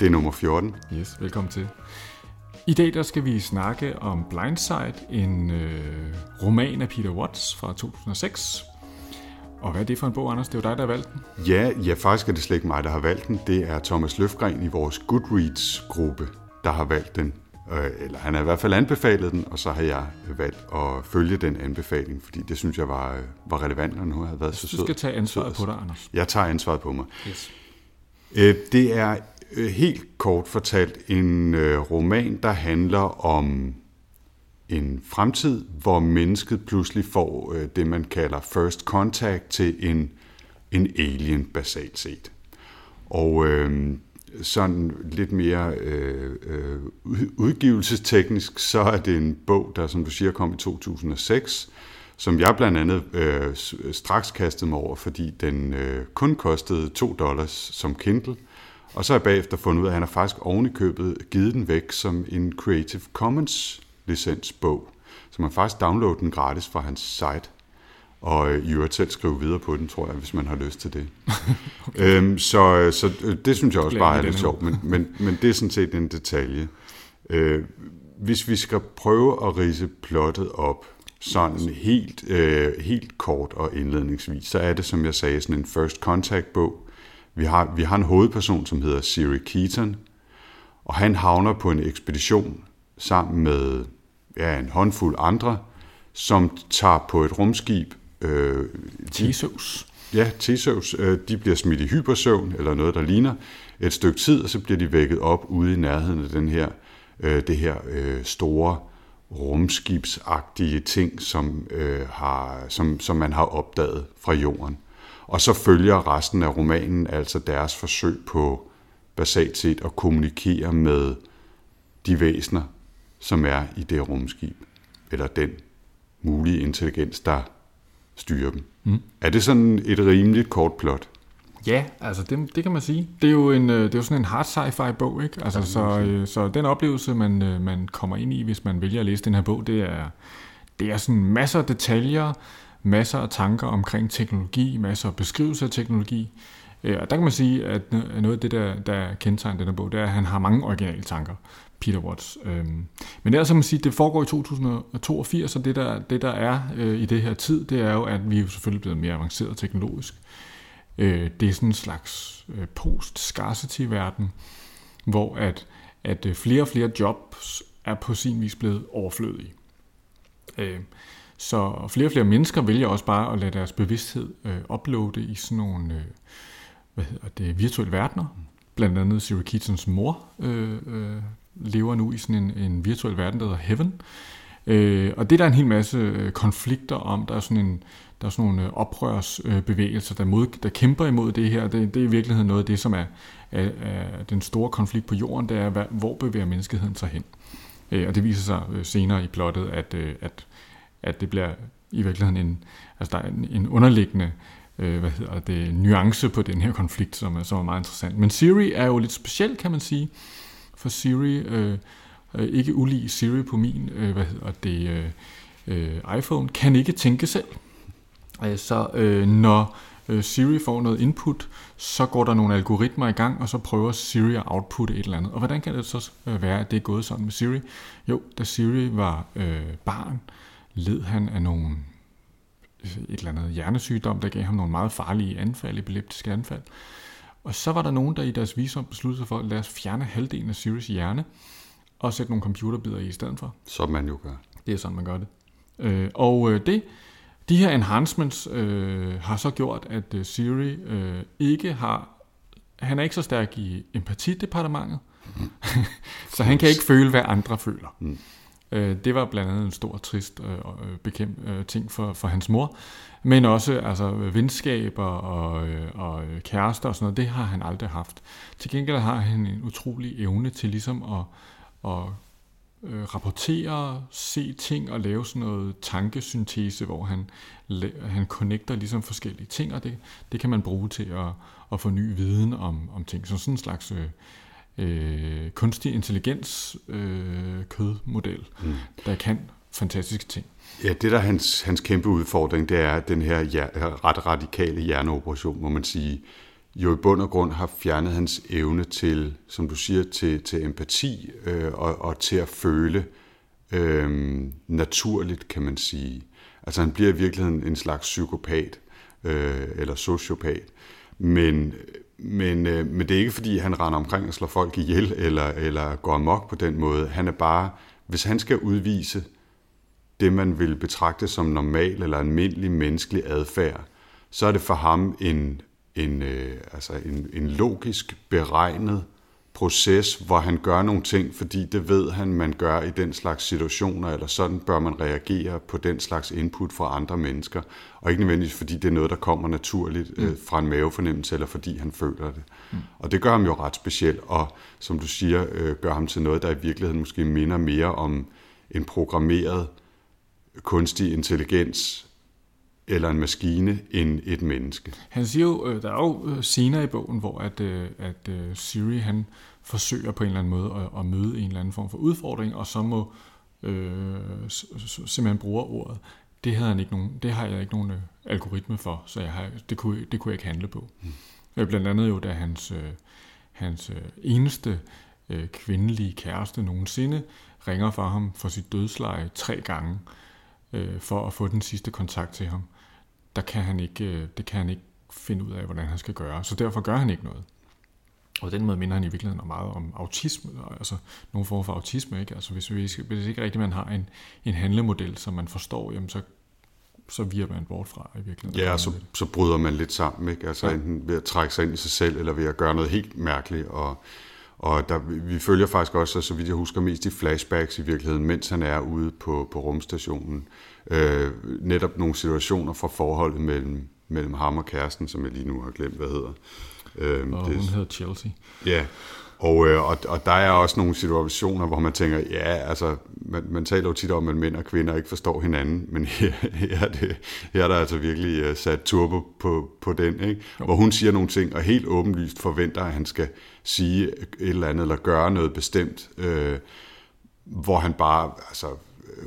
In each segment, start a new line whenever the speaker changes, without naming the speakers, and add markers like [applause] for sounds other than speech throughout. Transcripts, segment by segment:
Det er nummer 14.
Yes, velkommen til. I dag der skal vi snakke om Blindside, en øh, roman af Peter Watts fra 2006. Og hvad er det for en bog, Anders? Det er jo dig, der har valgt den.
Ja, ja, faktisk er det slet ikke mig, der har valgt den. Det er Thomas Løfgren i vores Goodreads-gruppe, der har valgt den. Øh, Eller han har i hvert fald anbefalet den, og så har jeg valgt at følge den anbefaling, fordi det synes jeg var, øh, var relevant, når nu har været så
Du
sød.
skal tage ansvaret
sød.
på dig, Anders.
Jeg tager ansvaret på mig.
Yes.
Øh, Det er Øh, helt kort fortalt en øh, roman, der handler om en fremtid, hvor mennesket pludselig får øh, det, man kalder first contact til en, en alien basalt set. Og øh, sådan lidt mere øh, øh, udgivelsesteknisk, så er det en bog, der som du siger kom i 2006, som jeg blandt andet øh, straks kastede mig over, fordi den øh, kun kostede 2 dollars som Kindle. Og så har jeg bagefter fundet ud af, at han har faktisk oven i købet givet den væk som en Creative Commons licensbog. Så man faktisk downloade den gratis fra hans site. Og øh, i øvrigt selv skrive videre på den, tror jeg, hvis man har lyst til det. [laughs] okay. øhm, så så øh, det synes jeg også bare er lidt sjovt, men, men, men det er sådan set en detalje. Øh, hvis vi skal prøve at rise plottet op, sådan helt, øh, helt kort og indledningsvis, så er det, som jeg sagde, sådan en first contact bog. Vi har, vi har en hovedperson, som hedder Siri Keaton, og han havner på en ekspedition sammen med ja, en håndfuld andre, som tager på et rumskib. Øh,
Theseus.
ja, Theseus, øh, de bliver smidt i hypersøvn, eller noget, der ligner, et stykke tid, og så bliver de vækket op ude i nærheden af den her, øh, det her øh, store rumskibsagtige ting, som, øh, har, som, som man har opdaget fra jorden. Og så følger resten af romanen altså deres forsøg på basalt set at kommunikere med de væsener, som er i det rumskib, eller den mulige intelligens, der styrer dem. Mm. Er det sådan et rimeligt kort plot?
Ja, altså det, det kan man sige. Det er jo, en, øh, det er jo sådan en hard sci-fi bog, ikke? Altså, så, øh, så den oplevelse, man, øh, man kommer ind i, hvis man vælger at læse den her bog, det er, det er sådan masser af detaljer, masser af tanker omkring teknologi, masser af beskrivelser af teknologi. Øh, Og der kan man sige, at noget af det, der, der kendetegner den her bog, det er, at han har mange originale tanker, Peter Watts. Øhm, Men ellers kan man sige, at det foregår i 2082, og det der, det der er øh, i det her tid, det er jo, at vi er jo selvfølgelig blevet mere avanceret teknologisk. Øh, det er sådan en slags øh, post-scarcity-verden, hvor at, at øh, flere og flere jobs er på sin vis blevet overflødige. Øh, så flere og flere mennesker vælger også bare at lade deres bevidsthed øh, uploade i sådan nogle øh, hvad hedder det, virtuelle verdener. Blandt andet Siri Keatons mor øh, øh, lever nu i sådan en, en virtuel verden, der hedder Heaven. Øh, og det er der en hel masse øh, konflikter om. Der er sådan, en, der er sådan nogle øh, oprørsbevægelser, der, mod, der kæmper imod det her. Det, det er i virkeligheden noget af det, som er, er, er den store konflikt på jorden, det er, hvad, hvor bevæger menneskeheden sig hen. Øh, og det viser sig øh, senere i plottet, at, at, at det bliver i virkeligheden en, altså der er en, en underliggende øh, hvad hedder det, nuance på den her konflikt, som er, som er meget interessant. Men Siri er jo lidt speciel, kan man sige, for Siri, øh, øh ikke ulig Siri på min, øh, hvad hedder det, øh, øh iPhone, kan ikke tænke selv. Øh, så øh, når øh, Siri får noget input, så går der nogle algoritmer i gang, og så prøver Siri at outputte et eller andet. Og hvordan kan det så være, at det er gået sådan med Siri? Jo, da Siri var øh, barn, led han af nogle et eller andet hjernesygdom, der gav ham nogle meget farlige anfald, epileptiske anfald. Og så var der nogen, der i deres visum besluttede sig for at lade os fjerne halvdelen af Siris hjerne, og sætte nogle computerbider i i stedet for.
Som man jo gør.
Det er sådan, man gør det. Øh, og øh, det, de her enhancements øh, har så gjort, at øh, Siri øh, ikke har... Han er ikke så stærk i empatidepartementet, [laughs] så han kan ikke føle, hvad andre føler.
Mm.
Øh, det var blandt andet en stor, trist øh, øh bekæm, øh, ting for, for hans mor. Men også altså, venskaber og, øh, og øh, kærester og sådan noget, det har han aldrig haft. Til gengæld har han en utrolig evne til ligesom at, at øh, rapportere, se ting og lave sådan noget tankesyntese, hvor han, han connecter ligesom forskellige ting, og det, det kan man bruge til at, at få ny viden om, om ting. Så sådan en slags øh, øh, kunstig intelligens øh, kødmodel, mm. der kan fantastiske ting.
Ja, det der er hans, hans kæmpe udfordring, det er den her ret radikale hjerneoperation, må man sige, jo i bund og grund har fjernet hans evne til, som du siger, til, til empati øh, og, og til at føle øh, naturligt, kan man sige. Altså han bliver i virkeligheden en slags psykopat øh, eller sociopat, men, men, øh, men det er ikke fordi, han render omkring og slår folk ihjel eller, eller går amok på den måde. Han er bare, hvis han skal udvise det, man vil betragte som normal eller almindelig menneskelig adfærd, så er det for ham en, en, øh, altså en, en logisk beregnet proces, hvor han gør nogle ting, fordi det ved han, man gør i den slags situationer, eller sådan bør man reagere på den slags input fra andre mennesker, og ikke nødvendigvis fordi det er noget, der kommer naturligt øh, mm. fra en mavefornemmelse, eller fordi han føler det. Mm. Og det gør ham jo ret specielt, og som du siger, øh, gør ham til noget, der i virkeligheden måske minder mere om en programmeret kunstig intelligens, eller en maskine end et menneske.
Han siger jo, øh, der er jo øh, scener i bogen, hvor at, øh, at Siri han forsøger på en eller anden måde at, at møde en eller anden form for udfordring, og så må øh, simpelthen bruge ordet. Det, havde han ikke nogen, det har jeg ikke nogen algoritme for, så jeg har, det, kunne, det kunne jeg ikke handle på. Mm. Blandt andet jo, da hans, hans eneste kvindelige kæreste nogensinde ringer for ham for sit dødsleje tre gange, øh, for at få den sidste kontakt til ham der kan han ikke, øh, det kan han ikke finde ud af, hvordan han skal gøre. Så derfor gør han ikke noget. Og den måde minder han i virkeligheden meget om autisme, altså nogle form for autisme. Ikke? Altså hvis, hvis, hvis ikke rigtigt man har en, en handlemodel, som man forstår, jamen så, så virker man bort fra i virkeligheden.
Ja, så, så bryder man lidt sammen, ikke? Altså ja. enten ved at trække sig ind i sig selv, eller ved at gøre noget helt mærkeligt. Og, og der, vi følger faktisk også, så vidt jeg husker, mest i flashbacks i virkeligheden, mens han er ude på, på rumstationen øh, netop nogle situationer fra forholdet mellem, mellem ham og kæresten, som jeg lige nu har glemt, hvad hedder.
Øh, og det, hun hedder Chelsea.
Ja, og, øh, og, og der er også nogle situationer, hvor man tænker, ja, altså, man, man taler jo tit om, at mænd og kvinder ikke forstår hinanden, men [laughs] her, her, er, det, her er der altså virkelig uh, sat turbo på, på den, ikke? hvor hun siger nogle ting, og helt åbenlyst forventer, at han skal sige et eller andet, eller gøre noget bestemt, øh, hvor han bare, altså,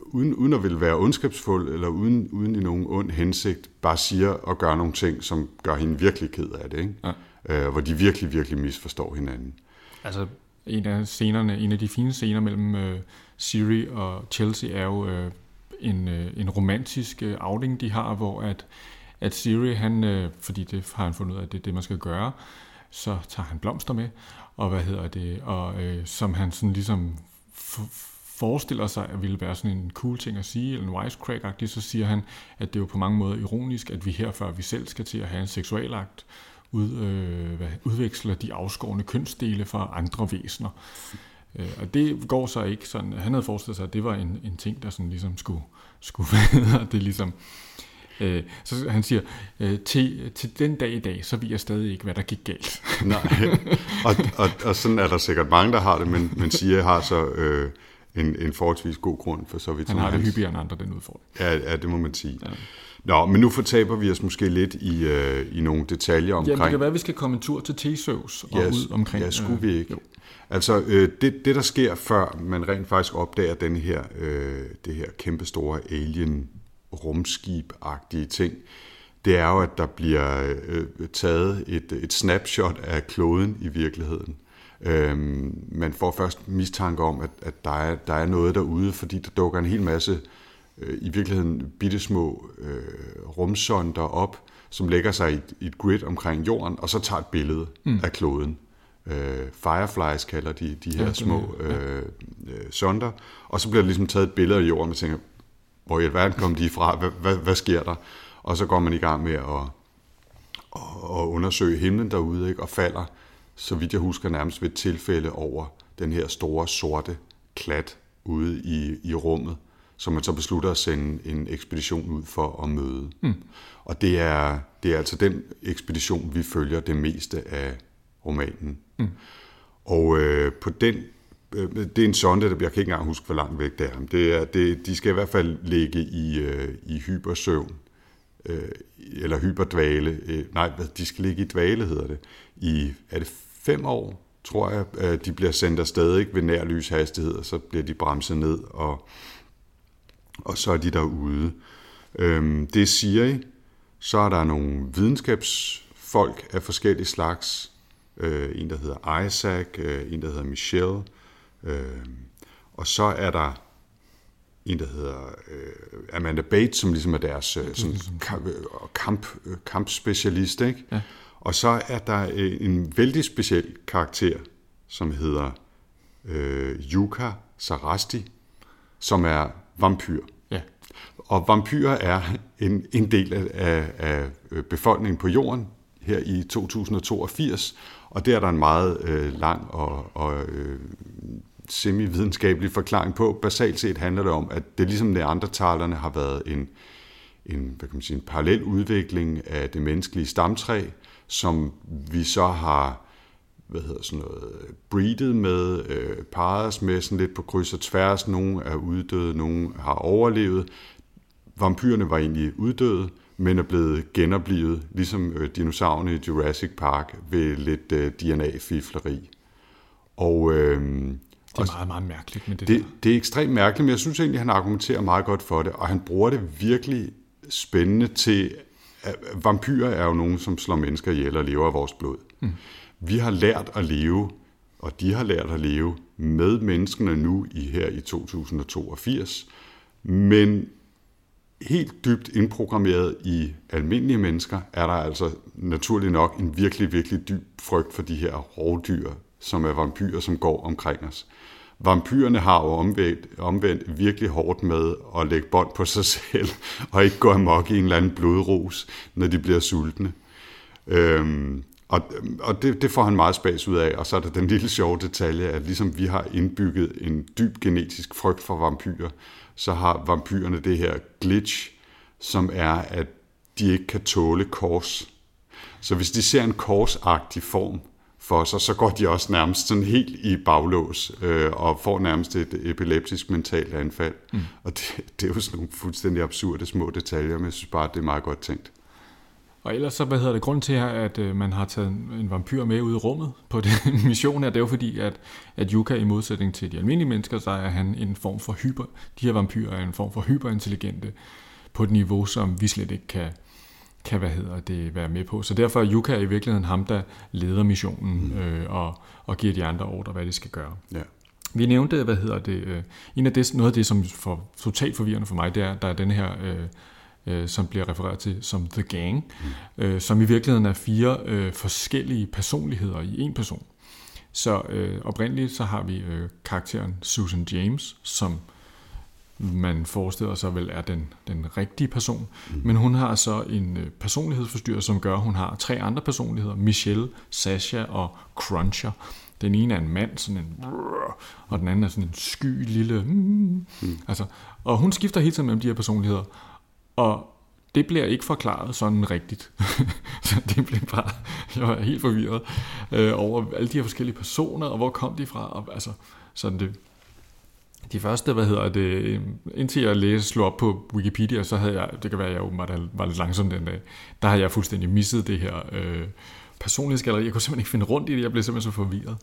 uden, uden at ville være ondskabsfuld, eller uden, uden i nogen ond hensigt, bare siger og gør nogle ting, som gør hende virkelig ked af det, ikke? Ja. Øh, hvor de virkelig, virkelig misforstår hinanden.
Altså, en af scenerne, en af de fine scener mellem øh, Siri og Chelsea er jo øh, en, øh, en romantisk øh, outing, de har, hvor at, at Siri, han, øh, fordi det har han fundet ud af, at det er det, man skal gøre, så tager han blomster med, og hvad hedder det, og øh, som han sådan ligesom forestiller sig, at ville være sådan en cool ting at sige, eller en wisecrack så siger han, at det er jo på mange måder ironisk, at vi her, før vi selv skal til at have en seksualakt, ud, øh, hvad, udveksler de afskårende kønsdele fra andre væsener. Øh, og det går så ikke sådan. Han havde forestillet sig, at det var en, en ting, der sådan ligesom skulle, skulle [laughs] være det ligesom... Øh, så han siger, øh, til, til den dag i dag, så ved jeg stadig ikke, hvad der gik galt. [laughs]
Nej, og, og, og sådan er der sikkert mange, der har det, men, men siger har så øh, en, en forholdsvis god grund for så vidt.
Han har det hyppigere end andre, den udfordring.
Ja, ja, det må man sige. Ja. Nå, men nu fortaber vi os måske lidt i, øh, i nogle detaljer omkring...
Ja, det kan være, at vi skal komme en tur til Theseus og ja, ud omkring...
Ja, skulle vi ikke? Øh, altså, øh, det, det der sker, før man rent faktisk opdager den her, øh, det her kæmpestore alien rumskib-agtige ting, det er jo, at der bliver øh, taget et, et snapshot af kloden i virkeligheden. Øhm, man får først mistanke om, at, at der, er, der er noget derude, fordi der dukker en hel masse, øh, i virkeligheden bittesmå øh, rumsonder op, som lægger sig i et, i et grid omkring jorden, og så tager et billede mm. af kloden. Øh, fireflies kalder de de her ja, små øh, øh, sonder, og så bliver der ligesom taget et billede af jorden, og man tænker, hvor i alverden kom de fra, hvad, hvad, hvad sker der? Og så går man i gang med at, at, at undersøge himlen derude, ikke? og falder så vidt jeg husker, nærmest ved et tilfælde over den her store sorte klat ude i, i rummet, som man så beslutter at sende en ekspedition ud for at møde. Mm. Og det er, det er altså den ekspedition, vi følger det meste af romanen. Mm. Og øh, på den, øh, det er en sonde, der jeg kan ikke engang huske, hvor langt væk det er. Det er det, de skal i hvert fald ligge i, øh, i hypersøvn, øh, eller hyperdvale. Øh, nej, de skal ligge i dvale, hedder det. I, er det fem år, tror jeg, øh, de bliver sendt afsted ikke, ved nær lyshastighed, og så bliver de bremset ned, og, og så er de derude. Øh, det er Siri, så er der nogle videnskabsfolk af forskellige slags, øh, en, der hedder Isaac, øh, en, der hedder Michelle, øh, og så er der en, der hedder øh, Amanda Bates, som ligesom er deres øh, sådan, [laughs] kamp, kamp, kampspecialist. Ikke? Ja. Og så er der øh, en vældig speciel karakter, som hedder øh, Yuka Sarasti, som er vampyr. Ja. Og vampyrer er en, en del af, af, af befolkningen på jorden her i 2082, og det er der en meget øh, lang og, og øh, semi-videnskabelig forklaring på. Basalt set handler det om, at det ligesom neandertalerne har været en, en, hvad kan man sige, en parallel udvikling af det menneskelige stamtræ, som vi så har hvad hedder sådan noget, breedet med, øh, parret med sådan lidt på kryds og tværs. Nogle er uddøde, nogle har overlevet. Vampyrerne var egentlig uddøde, men er blevet genoplevet, ligesom øh, dinosaurerne i Jurassic Park, ved lidt øh, DNA-fifleri.
Og, øh, det er meget, meget mærkeligt med det,
det der. Det er ekstremt mærkeligt, men jeg synes egentlig, han argumenterer meget godt for det, og han bruger det virkelig spændende til... At vampyrer er jo nogen, som slår mennesker ihjel og lever af vores blod. Mm. Vi har lært at leve, og de har lært at leve med menneskene nu i her i 2082, men helt dybt indprogrammeret i almindelige mennesker, er der altså naturlig nok en virkelig, virkelig dyb frygt for de her rovdyr, som er vampyrer, som går omkring os. Vampyrerne har jo omvendt, omvendt virkelig hårdt med at lægge bånd på sig [laughs] selv, og ikke gå amok i en eller anden blodros, når de bliver sultne. Øhm, og og det, det får han meget spas ud af, og så er der den lille sjove detalje, at ligesom vi har indbygget en dyb genetisk frygt for vampyrer, så har vampyrerne det her glitch, som er, at de ikke kan tåle kors. Så hvis de ser en korsagtig form for sig, så går de også nærmest sådan helt i baglås øh, og får nærmest et epileptisk mentalt anfald. Mm. Og det, det er jo sådan nogle fuldstændig absurde små detaljer, men jeg synes bare, at det er meget godt tænkt.
Og ellers så, hvad hedder det, grund til, at øh, man har taget en vampyr med ud i rummet på [laughs] den mission her, det er jo fordi, at, at Yuka i modsætning til de almindelige mennesker, så er han en form for hyper, de her vampyrer er en form for hyperintelligente på et niveau, som vi slet ikke kan, kan hvad hedder det, være med på. Så derfor er Yuka i virkeligheden ham, der leder missionen mm. øh, og, og giver de andre ordre, hvad de skal gøre. Ja. Vi nævnte, hvad hedder det, øh, en af det, noget af det, som for totalt forvirrende for mig, det er, der er den her øh, øh, som bliver refereret til som The Gang, mm. øh, som i virkeligheden er fire øh, forskellige personligheder i en person. Så øh, oprindeligt så har vi øh, karakteren Susan James, som man forestiller sig vel er den, den rigtige person. Mm. Men hun har så en øh, personlighedsforstyrrelse, som gør, at hun har tre andre personligheder. Michelle, Sasha og Cruncher. Den ene er en mand, sådan en og den anden er sådan en sky lille... Mm, mm. Altså, og hun skifter hele tiden mellem de her personligheder. Og det bliver ikke forklaret sådan rigtigt. [laughs] så det blev bare, jeg var helt forvirret øh, over alle de her forskellige personer, og hvor kom de fra, og altså, sådan det, de første, hvad hedder det, øh, indtil jeg læste, slog op på Wikipedia, så havde jeg, det kan være, at jeg åbenbart var lidt langsom den dag, der havde jeg fuldstændig misset det her øh, personlighedsgalleri. Jeg kunne simpelthen ikke finde rundt i det, jeg blev simpelthen så forvirret.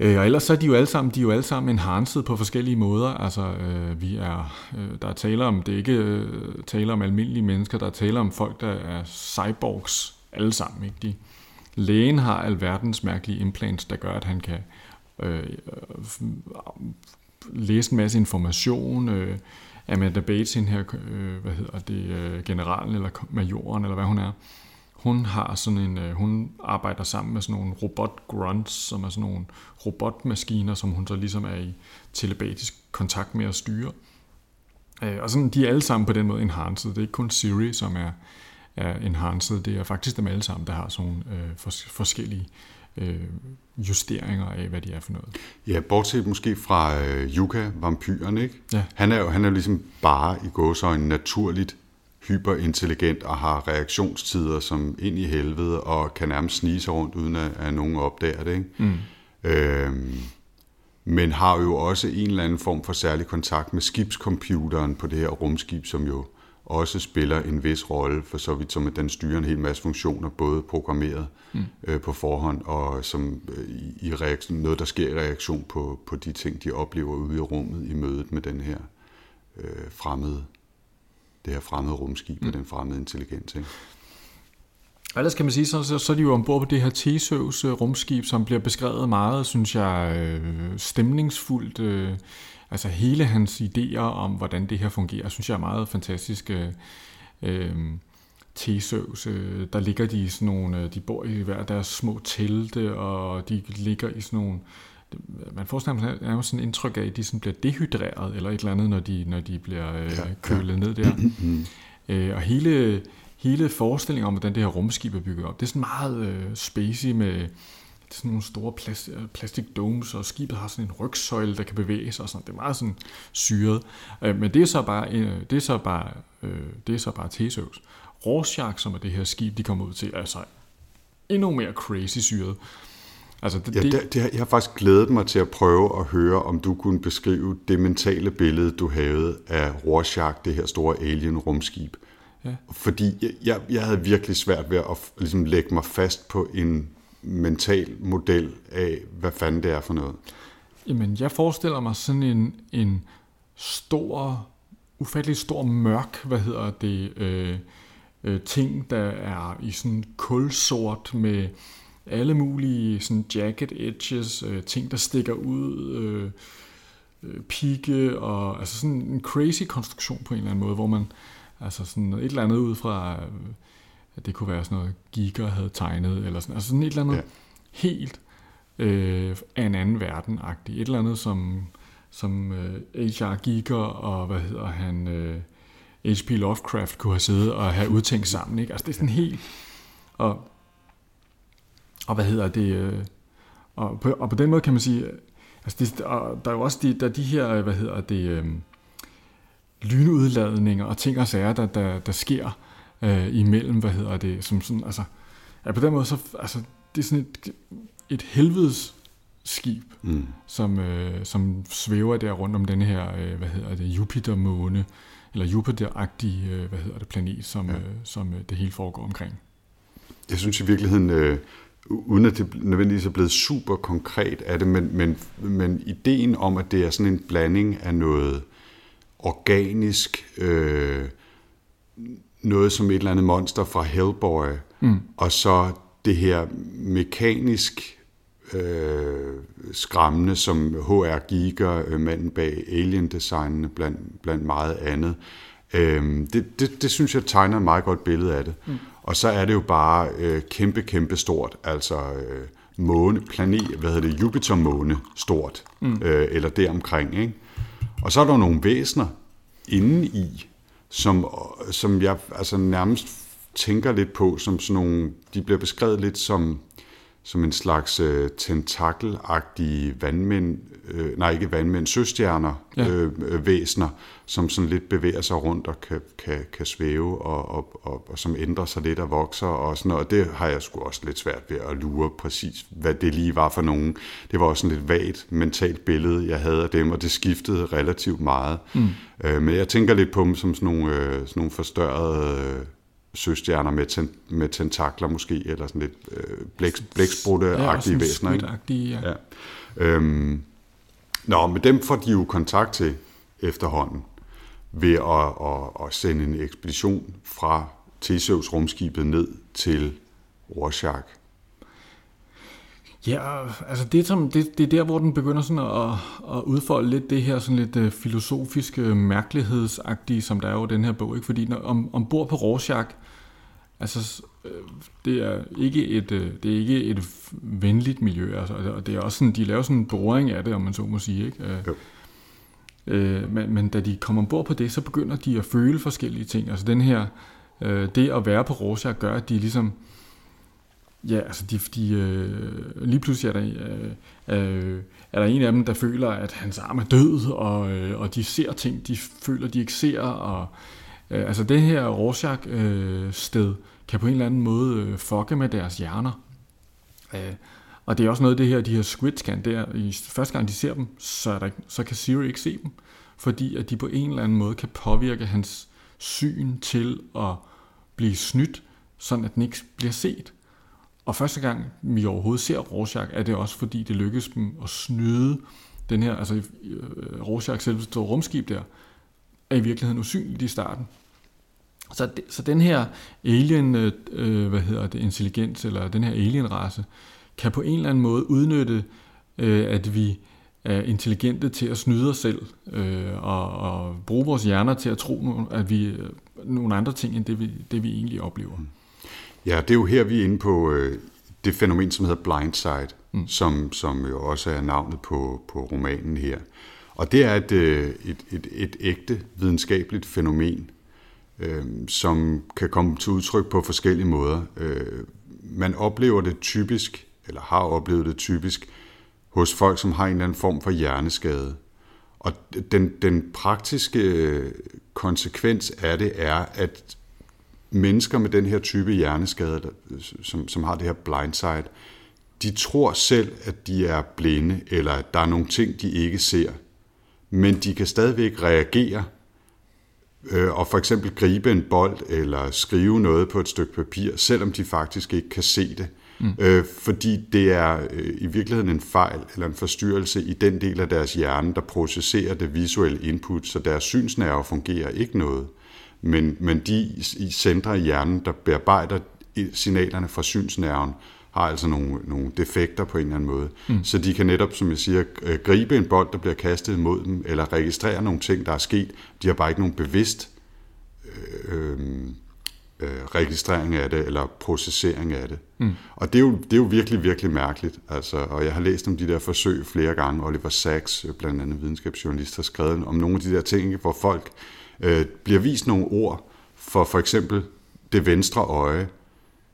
Øh, og ellers så er de jo alle sammen, de er jo alle sammen enhanced på forskellige måder. Altså, øh, vi er, øh, der er tale om, det er ikke øh, tale om almindelige mennesker, der er tale om folk, der er cyborgs alle sammen. Ikke? De, lægen har alverdens mærkelige implants, der gør, at han kan øh, øh, læse en masse information. Øh, Amanda Bates, her, øh, hvad hedder det, øh, generalen eller majoren, eller hvad hun er, hun har sådan en, øh, hun arbejder sammen med sådan nogle robot grunts, som er sådan nogle robotmaskiner, som hun så ligesom er i telepatisk kontakt med at styre. Øh, og sådan, de er alle sammen på den måde enhanced. Det er ikke kun Siri, som er, er enhanced. Det er faktisk dem alle sammen, der har sådan øh, fors- forskellige øh, justeringer af, hvad de er for noget.
Ja, bortset måske fra øh, Yuka, vampyren, ikke?
Ja.
Han er jo han er ligesom bare i gåsøjne naturligt hyperintelligent og har reaktionstider som ind i helvede og kan nærmest snige sig rundt, uden at, at nogen opdager det, ikke? Mm. Øhm, men har jo også en eller anden form for særlig kontakt med skibscomputeren på det her rumskib, som jo også spiller en vis rolle, for så vidt som at den styrer en hel masse funktioner, både programmeret mm. øh, på forhånd, og som øh, i, reaktion, noget, der sker i reaktion på, på de ting, de oplever ude i rummet i mødet med den her øh, fremmede, det her fremmede rumskib mm. og den fremmede intelligens. Ikke?
Ellers kan man sige, så, så, så er de jo ombord på det her Theseus øh, rumskib, som bliver beskrevet meget, synes jeg, øh, stemningsfuldt. Øh, altså hele hans idéer om, hvordan det her fungerer, synes jeg er meget fantastisk. Øh, Theseus, øh, der ligger de i sådan nogle, de bor i hver deres små telte, og de ligger i sådan nogle, man får sådan, nærmest sådan en indtryk af, at de sådan bliver dehydreret, eller et eller andet, når de, når de bliver øh,
Ja,
kølet ned der. [clears throat] øh, og hele, hele forestillingen om, hvordan det her rumskib er bygget op, det er sådan meget øh, spacey med sådan nogle store plas, plastic domes, og skibet har sådan en rygsøjle, der kan bevæge sig, og sådan. det er meget sådan syret. Øh, men det er så bare, øh, det er så bare, øh, det er så bare Theseus. Rorschach, som er det her skib, de kommer ud til, er altså endnu mere crazy syret. Altså, det,
Ja,
det,
det, jeg har faktisk glædet mig til at prøve at høre, om du kunne beskrive det mentale billede, du havde af Rorschach, det her store alien-rumskib.
Ja.
Fordi jeg, jeg, havde virkelig svært ved at ligesom lægge mig fast på en mental model af, hvad fanden det er for noget.
Jamen, jeg forestiller mig sådan en, en stor, ufattelig stor mørk, hvad hedder det, øh, øh, ting, der er i sådan kulsort med alle mulige sådan jacket edges, øh, ting, der stikker ud, øh, øh, pigge, og altså sådan en crazy konstruktion på en eller anden måde, hvor man, altså sådan et eller andet ud fra, øh, at det kunne være sådan noget, Giger havde tegnet, eller sådan, altså sådan et eller andet
Ja.
helt øh, af en anden verden-agtigt. Et eller andet, som, som øh, H.R. Giger og, hvad hedder han, øh, H.P. Lovecraft kunne have siddet og have udtænkt sammen. Ikke? Altså det er sådan helt... Og, og hvad hedder det... Øh, og, på, og på den måde kan man sige... Altså det, og der er jo også de, der er de her, hvad hedder det... Øh, lynudladninger og ting og sager, der, der, der sker øh, imellem, hvad hedder det, som sådan, altså, ja, på den måde, så, altså, det er sådan et, et helvedes skib,
Mm.
som, øh, som svæver der rundt om den her, øh, hvad hedder det, Jupiter-måne, eller Jupiter-agtige, øh, hvad hedder det, planet, som,
ja.
øh, som øh, det hele foregår omkring.
Jeg synes i virkeligheden, øh, uden at det nødvendigvis er blevet super konkret af det, men, men, men ideen om, at det er sådan en blanding af noget organisk, øh, noget som et eller andet monster fra Hellboy, mm. og så det her mekanisk øh, skræmmende, som H.R. Giger, øh, manden bag Alien-designene, blandt, blandt meget andet. Øh, det, det, det synes jeg tegner et meget godt billede af det. Mm. Og så er det jo bare øh, kæmpe, kæmpe stort, altså øh, måne, planet, hvad hedder det, Jupiter-måne stort, mm. øh, eller deromkring, ikke? Og så er der nogle væsener inde i, som, som jeg altså nærmest tænker lidt på, som sådan nogle, de bliver beskrevet lidt som, som en slags øh, tentakelagtige vandmænd, øh, nej ikke vandmænd, søstjerner, ja. Øh, øh, væsener, som sådan lidt bevæger sig rundt og kan, kan, kan svæve, og, og, og, og som ændrer sig lidt og vokser og sådan noget. Og det har jeg sgu også lidt svært ved at lure præcis, hvad det lige var for nogen. Det var også sådan lidt vagt mentalt billede, jeg havde af dem, og det skiftede relativt meget. Mm. Øh, men jeg tænker lidt på dem som sådan nogle, øh, sådan nogle forstørrede... Øh, søstjerner med, ten, med tentakler måske, eller sådan lidt øh, blæk, blæksprutte-agtige væsener. Ikke?
Ikke? Ja.
Ja. Øhm, nå, men dem får de jo kontakt til efterhånden ved at, at, at sende en ekspedition fra Theseus rumskibet ned til Rorschach.
Ja, altså det, som, det, det er der, hvor den begynder sådan at, at udfolde lidt det her sådan lidt uh, filosofiske, mærkelighedsagtige, som der er jo i den her bog. Ikke? Fordi når, om, ombord på Rorschach, altså øh, det er ikke et, øh, det er ikke et venligt miljø, altså, og det er også sådan, de laver sådan en boring af det, om man så må sige. Ikke? Øh,
Jo.
Øh, men, men da de kommer ombord på det, så begynder de at føle forskellige ting. Altså den her øh, det at være på Rorschach gør, at de ligesom, ja, altså de, de øh, lige pludselig er der, øh, øh, er der en af dem, der føler, at hans arm er død, og, øh, og de ser ting, de føler, de ikke ser, og øh, altså det her Rorschach-sted øh, kan på en eller anden måde øh, fucke med deres hjerner. Øh, og det er også noget af det her, de her squids kan. der i første gang de ser dem, så, er der, så kan Siri ikke se dem, fordi at de på en eller anden måde kan påvirke hans syn til at blive snydt, sådan at den ikke bliver set. Og første gang vi overhovedet ser Rorschach, er det også fordi det lykkes dem at snyde den her, altså øh, Rorschach selv rumskib der, er i virkeligheden usynligt i starten. Så, det, så den her alien, øh, øh, hvad hedder det, intelligens, eller den her alien-race, kan på en eller anden måde udnytte, øh, at vi er intelligente til at snyde os selv, øh, og, og bruge vores hjerner til at tro, at vi er nogle andre ting, end det vi, det vi egentlig oplever. Mm.
Ja, det er jo her, vi er inde på øh, det fænomen, som hedder blindside, mm. som, som jo også er navnet på, på romanen her. Og det er et, øh, et, et, et ægte videnskabeligt fænomen, øh, som kan komme til udtryk på forskellige måder. Øh, man oplever det typisk, eller har oplevet det typisk, hos folk, som har en eller anden form for hjerneskade. Og den, den praktiske øh, konsekvens af det er, at mennesker med den her type hjerneskade, som, som har det her blindside, de tror selv, at de er blinde, eller at der er nogle ting, de ikke ser. Men de kan stadigvæk reagere øh, og for eksempel gribe en bold eller skrive noget på et stykke papir, selvom de faktisk ikke kan se det. Mm. Øh, fordi det er øh, i virkeligheden en fejl eller en forstyrrelse i den del af deres hjerne, der processerer det visuelle input, så deres synsnerve fungerer ikke noget. Men, men de i centre i hjernen, der bearbejder signalerne fra synsnerven, har altså nogle, nogle defekter på en eller anden måde. Mm. Så de kan netop, som jeg siger, øh, gribe en bold, der bliver kastet imod dem, eller registrere nogle ting, der er sket. De har bare ikke nogen bevidst øh, øh, registrering af det, eller processering af det. Mm. Og det er, jo, det er jo virkelig, virkelig mærkeligt. Altså, og jeg har læst om de der forsøg flere gange. Oliver Sacks, blandt andet videnskabsjournalist, har skrevet om nogle af de der ting, hvor folk øh, bliver vist nogle ord for for eksempel det venstre øje,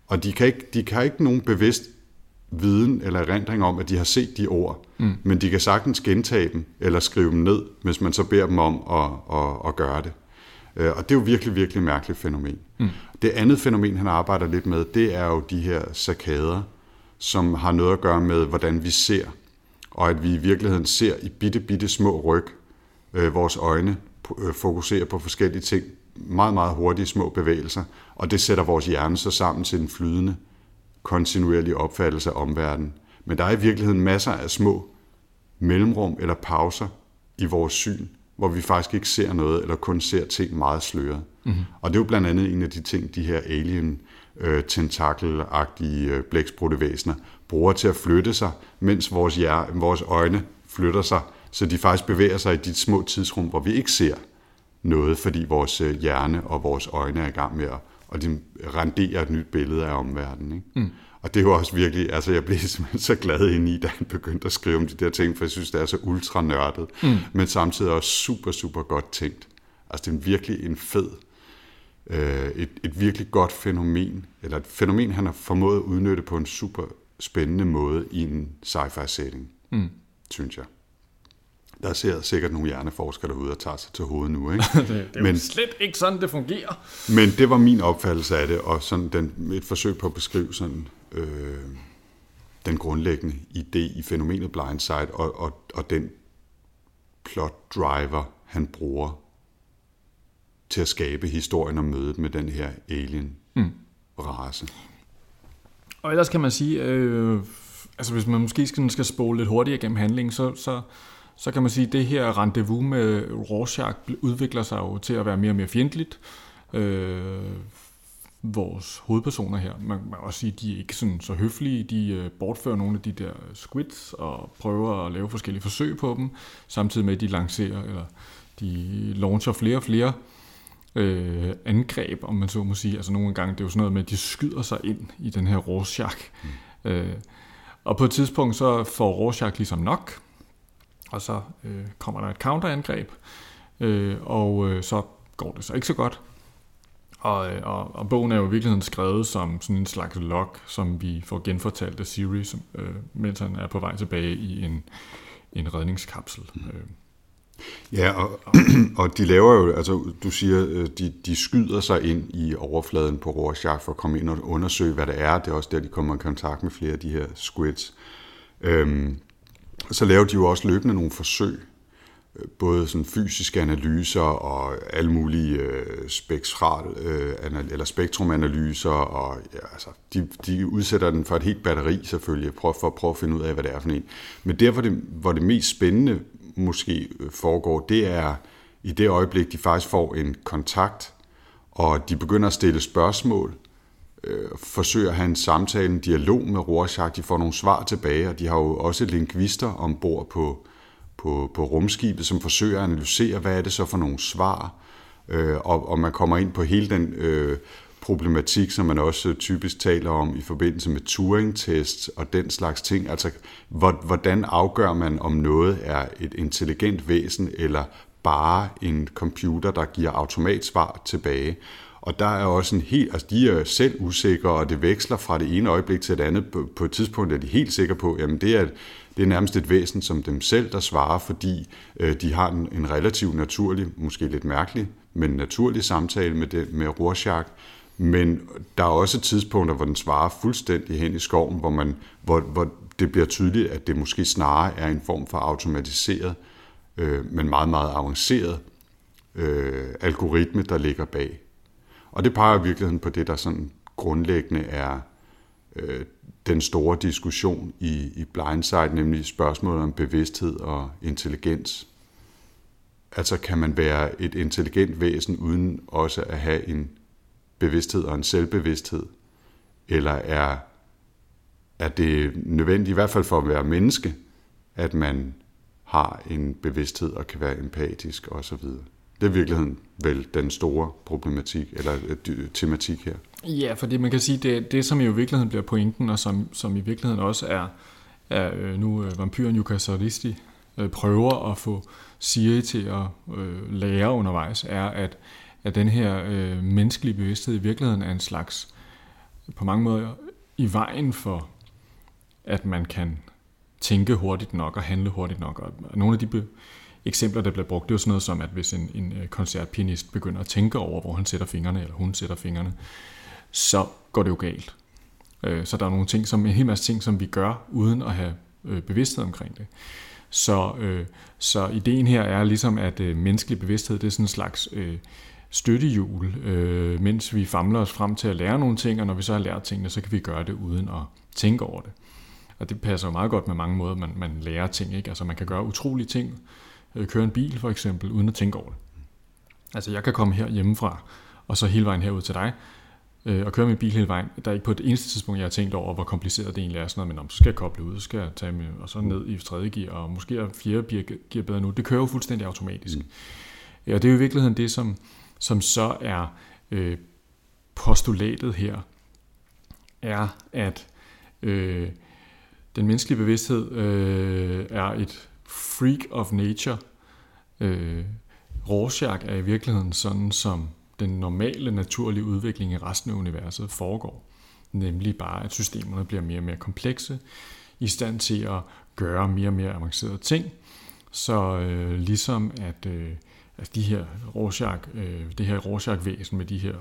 og de kan ikke, de kan ikke nogen bevidst viden eller erindring om, at de har set de ord, mm. men de kan sagtens gentage dem eller skrive dem ned, hvis man så beder dem om at, at, at gøre det. Øh, og det er jo virkelig, virkelig mærkeligt fænomen. Mm. Det andet fænomen, han arbejder lidt med, det er jo de her sakader, som har noget at gøre med, hvordan vi ser, og at vi i virkeligheden ser i bitte, bitte små ryg. Øh, vores øjne øh, fokuserer på forskellige ting, meget, meget hurtige små bevægelser, og det sætter vores hjerne så sammen til en flydende, kontinuerlig opfattelse af omverdenen. Men der er i virkeligheden masser af små mellemrum eller pauser i vores syn, hvor vi faktisk ikke ser noget, eller kun ser ting meget sløret. Mm-hmm. Og det er jo blandt andet en af de ting, de her alien øh, tentakelagtige øh, blæksprutte bruger til at flytte sig, mens vores, hjerne, vores øjne flytter sig, så de faktisk bevæger sig i de små tidsrum, hvor vi ikke ser noget, fordi vores øh, hjerne og vores øjne er i gang med at og de renderer et nyt billede af omverdenen. Ikke? Mm. Og det er jo også virkelig, altså jeg blev [laughs] simpelthen så glad ind i, da han begyndte at skrive om de der ting, for jeg synes, det er så ultra nørdet, mm. men samtidig også super, super godt tænkt. Altså det er virkelig en fed, øh, et, et virkelig godt fænomen, eller et fænomen, han har formået at udnytte på en super spændende måde i en sci-fi setting, mm. synes jeg. Der ser sikkert nogle hjerneforskere derude og tager sig til hovedet nu. Ikke? [laughs]
det, det er men, jo slet ikke sådan, det fungerer.
Men det var min opfattelse af det, og sådan den, et forsøg på at beskrive sådan, øh, den grundlæggende idé i fænomenet blindside, og, og, og den plot driver, han bruger til at skabe historien om mødet med den her alien mm. race.
Og ellers kan man sige, øh, altså hvis man måske skal, skal spole lidt hurtigere gennem handlingen, så, så så kan man sige, at det her rendezvous med Rorschach udvikler sig jo til at være mere og mere fjendtligt. Øh, vores hovedpersoner her, man kan også sige, at de er ikke sådan så høflige. De øh, bortfører nogle af de der squids og prøver at lave forskellige forsøg på dem, samtidig med, at de lancerer, eller de launcher flere og flere øh, angreb, om man så må sige. Altså nogle gange, det er jo sådan noget med, at de skyder sig ind i den her Rorschach. Mm. Øh, og på et tidspunkt, så får Rorschach ligesom nok, og så øh, kommer der et counterangreb, øh, og øh, så går det så ikke så godt. Og, øh, og, og bogen er jo i virkeligheden skrevet som sådan en slags log, som vi får genfortalt af Siri, som, øh, mens han er på vej tilbage i en, en redningskapsel. Mm.
Ja, og, [clears throat] og de laver jo, altså du siger, øh, de, de skyder sig ind i overfladen på Rorschach for at komme ind og undersøge, hvad det er. Det er også der, de kommer i kontakt med flere af de her squids. Øhm, så laver de jo også løbende nogle forsøg, øh, både sådan fysiske analyser og alle mulige øh, spektral, øh, eller spektrumanalyser, og ja, altså, de, de udsætter den for et helt batteri selvfølgelig, for at prøve at finde ud af, hvad det er for en. Men der, hvor det, hvor det mest spændende måske øh, foregår, det er i det øjeblik, de faktisk får en kontakt, og de begynder at stille spørgsmål, øh, forsøger at have en samtale, en dialog med Rorschach, de får nogle svar tilbage, og de har jo også lingvister ombord på, på, på rumskibet, som forsøger at analysere, hvad er det så for nogle svar, øh, og, og man kommer ind på hele den øh, problematik, som man også typisk taler om i forbindelse med Turing-tests og den slags ting. Altså, hvordan afgør man, om noget er et intelligent væsen, eller bare en computer, der giver automatsvar tilbage. Og der er også en helt, altså de er selv usikre, og det veksler fra det ene øjeblik til det andet. På, på et tidspunkt er de helt sikre på, jamen det er, det er nærmest et væsen som dem selv, der svarer, fordi øh, de har en, en relativt naturlig, måske lidt mærkelig, men naturlig samtale med, det, med Rorschach, men der er også tidspunkter, hvor den svarer fuldstændig hen i skoven, hvor, man, hvor, hvor det bliver tydeligt, at det måske snarere er en form for automatiseret, øh, men meget, meget avanceret øh, algoritme, der ligger bag. Og det peger i virkeligheden på det, der sådan grundlæggende er øh, den store diskussion i, i Blindside, nemlig spørgsmålet om bevidsthed og intelligens. Altså kan man være et intelligent væsen uden også at have en bevidsthed og en selvbevidsthed? Eller er, er det nødvendigt, i hvert fald for at være menneske, at man har en bevidsthed og kan være empatisk osv.? Det er i virkeligheden vel den store problematik, eller øh, øh, tematik her.
Ja, fordi man kan sige, det, det som i virkeligheden bliver pointen, og som, som i virkeligheden også er, er øh, nu øh, vampyren Yuka Saristi øh, prøver at få Siri til at øh, lære undervejs, er, at at den her øh, menneskelige bevidsthed i virkeligheden er en slags, på mange måder, i vejen for, at man kan tænke hurtigt nok og handle hurtigt nok. Og nogle af de be- eksempler, der bliver brugt, det er jo sådan noget som, at hvis en, en øh, koncertpianist begynder at tænke over, hvor han sætter fingrene, eller hun sætter fingrene, så går det jo galt. Øh, så der er nogle ting, som, en hel masse ting, som vi gør, uden at have øh, bevidsthed omkring det. Så, øh, så ideen her er ligesom, at øh, menneskelig bevidsthed, det er sådan en slags øh, støttehjul, øh, mens vi famler os frem til at lære nogle ting, og når vi så har lært tingene, så kan vi gøre det uden at tænke over det. Og det passer jo meget godt med mange måder, man, man lærer ting. Ikke? Altså man kan gøre utrolige ting, øh, køre en bil for eksempel, uden at tænke over det. Altså jeg kan komme her hjemmefra, og så hele vejen herud til dig, øh, og køre min bil hele vejen. Der er ikke på et eneste tidspunkt, jeg har tænkt over, hvor kompliceret det egentlig er. Sådan noget, men om, så skal jeg koble ud, så skal jeg tage med, og så ned i tredje gear, og måske er fjerde gear bedre nu. Det kører jo fuldstændig automatisk. Mm. Ja, det er jo i virkeligheden det, som, som så er øh, postulatet her, er, at øh, den menneskelige bevidsthed øh, er et freak of nature. Øh, Rorschach er i virkeligheden sådan, som den normale naturlige udvikling i resten af universet foregår. Nemlig bare, at systemerne bliver mere og mere komplekse, i stand til at gøre mere og mere avancerede ting. Så øh, ligesom at øh, altså de her Rorschach, øh, det her Rorschach-væsen med de her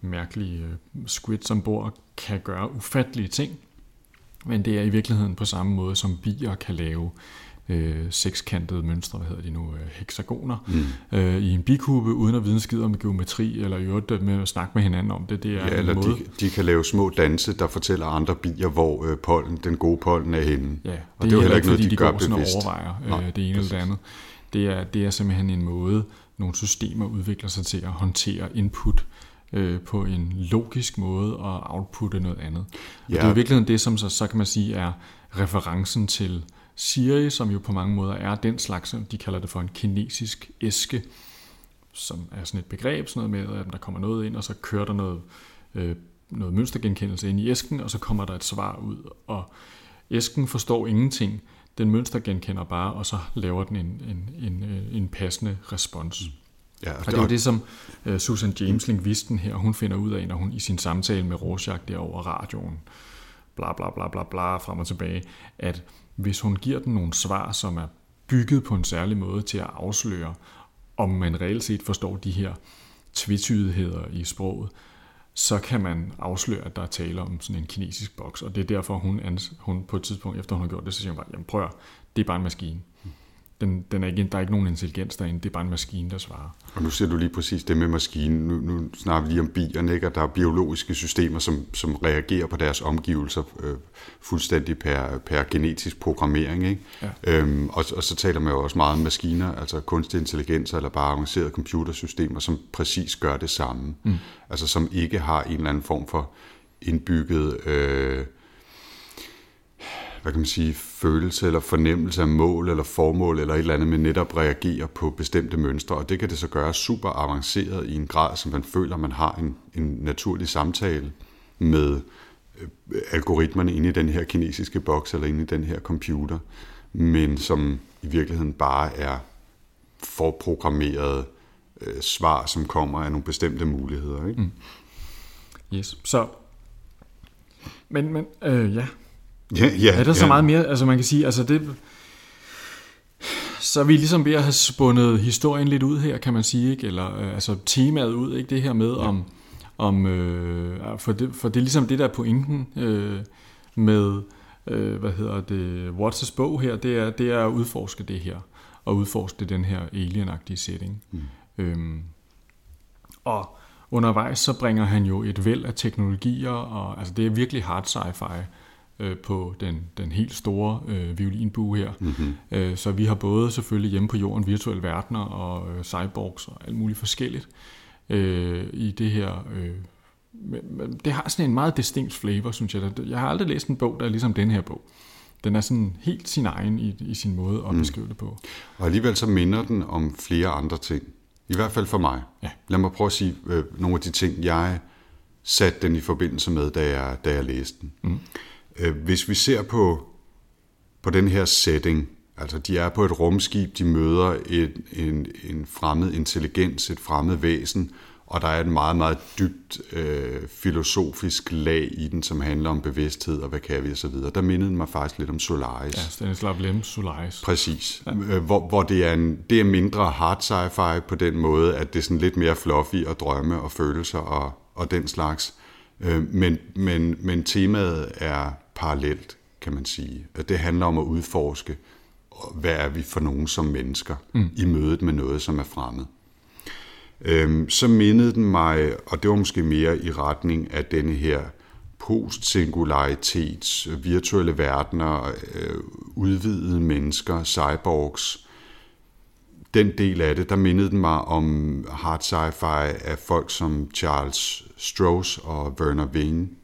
mærkelige øh, squids ombord, kan gøre ufattelige ting. Men det er i virkeligheden på samme måde, som bier kan lave øh, sekskantede mønstre, hvad hedder de nu, øh, hexagoner, mm. øh, i en bikube, uden at vide skid om geometri, eller i øvrigt med at snakke med hinanden om det. det er
ja, eller måde. De, de kan lave små danse, der fortæller andre bier, hvor øh, pollen, den gode pollen er henne.
Ja, og det, og det er jo heller ikke noget, de, de gør bevidst. overvejer øh, Nej, det ene præcis. eller det andet. Det er, det er simpelthen en måde, nogle systemer udvikler sig til at håndtere input øh, på en logisk måde og outputte noget andet. Ja. Og det er i virkeligheden det, som så, så kan man sige er referencen til Siri, som jo på mange måder er den slags, de kalder det for en kinesisk æske, som er sådan et begreb, sådan noget med, at der kommer noget ind, og så kører der noget, øh, noget mønstergenkendelse ind i æsken, og så kommer der et svar ud, og æsken forstår ingenting, den mønstergenkender bare, og så laver den en, en, en, en passende respons. Ja, og det er jo det, som uh, Susan James, lingvisten her, hun finder ud af, når hun i sin samtale med Rorschach derover radioen, bla bla bla bla bla, frem og tilbage, at hvis hun giver den nogle svar, som er bygget på en særlig måde til at afsløre, om man reelt set forstår de her tvetydigheder i sproget, så kan man afsløre, at der er tale om sådan en kinesisk boks. Og det er derfor, hun, hun på et tidspunkt, efter hun har gjort det, så siger hun bare, jamen prøv det er bare en maskine. Den, den er ikke, der er ikke nogen intelligens derinde, det er bare en maskine, der svarer.
Og nu siger du lige præcis det med maskinen. Nu, nu snakker vi lige om bierne, ikke? og der er biologiske systemer, som, som reagerer på deres omgivelser øh, fuldstændig per, per genetisk programmering. Ikke? Ja. Øhm, og, og så taler man jo også meget om maskiner, altså kunstig intelligens eller bare avancerede computersystemer, som præcis gør det samme. Mm. Altså som ikke har en eller anden form for indbygget... Øh, hvad kan man sige, følelse eller fornemmelse af mål eller formål eller et eller andet, men netop reagerer på bestemte mønstre. Og det kan det så gøre super avanceret i en grad, som man føler, man har en, en naturlig samtale med øh, algoritmerne inde i den her kinesiske boks eller inde i den her computer, men som i virkeligheden bare er forprogrammerede øh, svar, som kommer af nogle bestemte muligheder. Ikke? Mm.
Yes, så men, men øh, ja,
Ja, ja,
er der
ja.
så meget mere, altså man kan sige, altså det, så er vi ligesom ved at have spundet historien lidt ud her, kan man sige, ikke? eller øh, altså temaet ud, ikke det her med ja. om, om øh, for, det, for det er ligesom det der pointen øh, med, øh, hvad hedder det, Watts' bog her, det er, det er at udforske det her, og udforske den her alienagtige setting. Mm. Øhm, og undervejs så bringer han jo et væld af teknologier, og altså det er virkelig hard sci-fi, øh, på den, den helt store øh, violinbue her. Mm-hmm. Øh, så vi har både selvfølgelig hjemme på jorden virtuelle verdener og øh, cyborgs og alt muligt forskelligt øh, i det her. Øh, men det har sådan en meget distinkt flavor, synes jeg. Jeg har aldrig læst en bog, der er ligesom den her bog. Den er sådan helt sin egen i, i sin måde at mm. beskrive det på.
Og alligevel så minder den om flere andre ting. I hvert fald for mig. Ja. Lad mig prøve at sige øh, nogle af de ting, jeg satte den i forbindelse med, da jeg, da jeg læste den. Mm. Øh, hvis vi ser på, på den her setting, altså de er på et rumskib, de møder et, en, en fremmed intelligens, et fremmed væsen, og der er et meget, meget dybt øh, filosofisk lag i den, som handler om bevidsthed og hvad kan vi osv. Der mindede mig faktisk lidt om Solaris.
Ja, Stanislav Lem, Solaris.
Præcis. Ja. Øh, hvor, hvor det, er en, det er mindre hard sci-fi på den måde, at det er sådan lidt mere fluffy og drømme og følelser og, og den slags. Øh, men, men, men temaet er parallelt, kan man sige. At det handler om at udforske, hvad er vi for nogen som mennesker mm. i mødet med noget, som er fremmed. Øhm, så mindede den mig, og det var måske mere i retning af denne her post-singularitets, virtuelle verdener, øh, udvidede mennesker, cyborgs, den del af det, der mindede den mig om hard sci-fi af folk som Charles Stross og Werner Wing,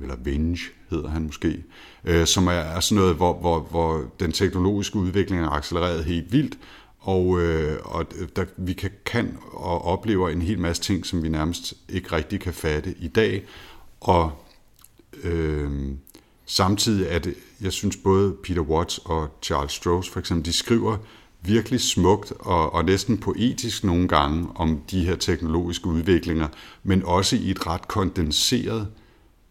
eller Venge hedder han måske, øh, som er, er sådan noget, hvor, hvor, hvor den teknologiske udvikling er accelereret helt vildt, og, øh, og der, vi kan, kan og oplever en hel masse ting, som vi nærmest ikke rigtig kan fatte i dag, og øh, samtidig er det, jeg synes både Peter Watts og Charles Stross for eksempel, de skriver virkelig smukt og, og næsten poetisk nogle gange om de her teknologiske udviklinger, men også i et ret kondenseret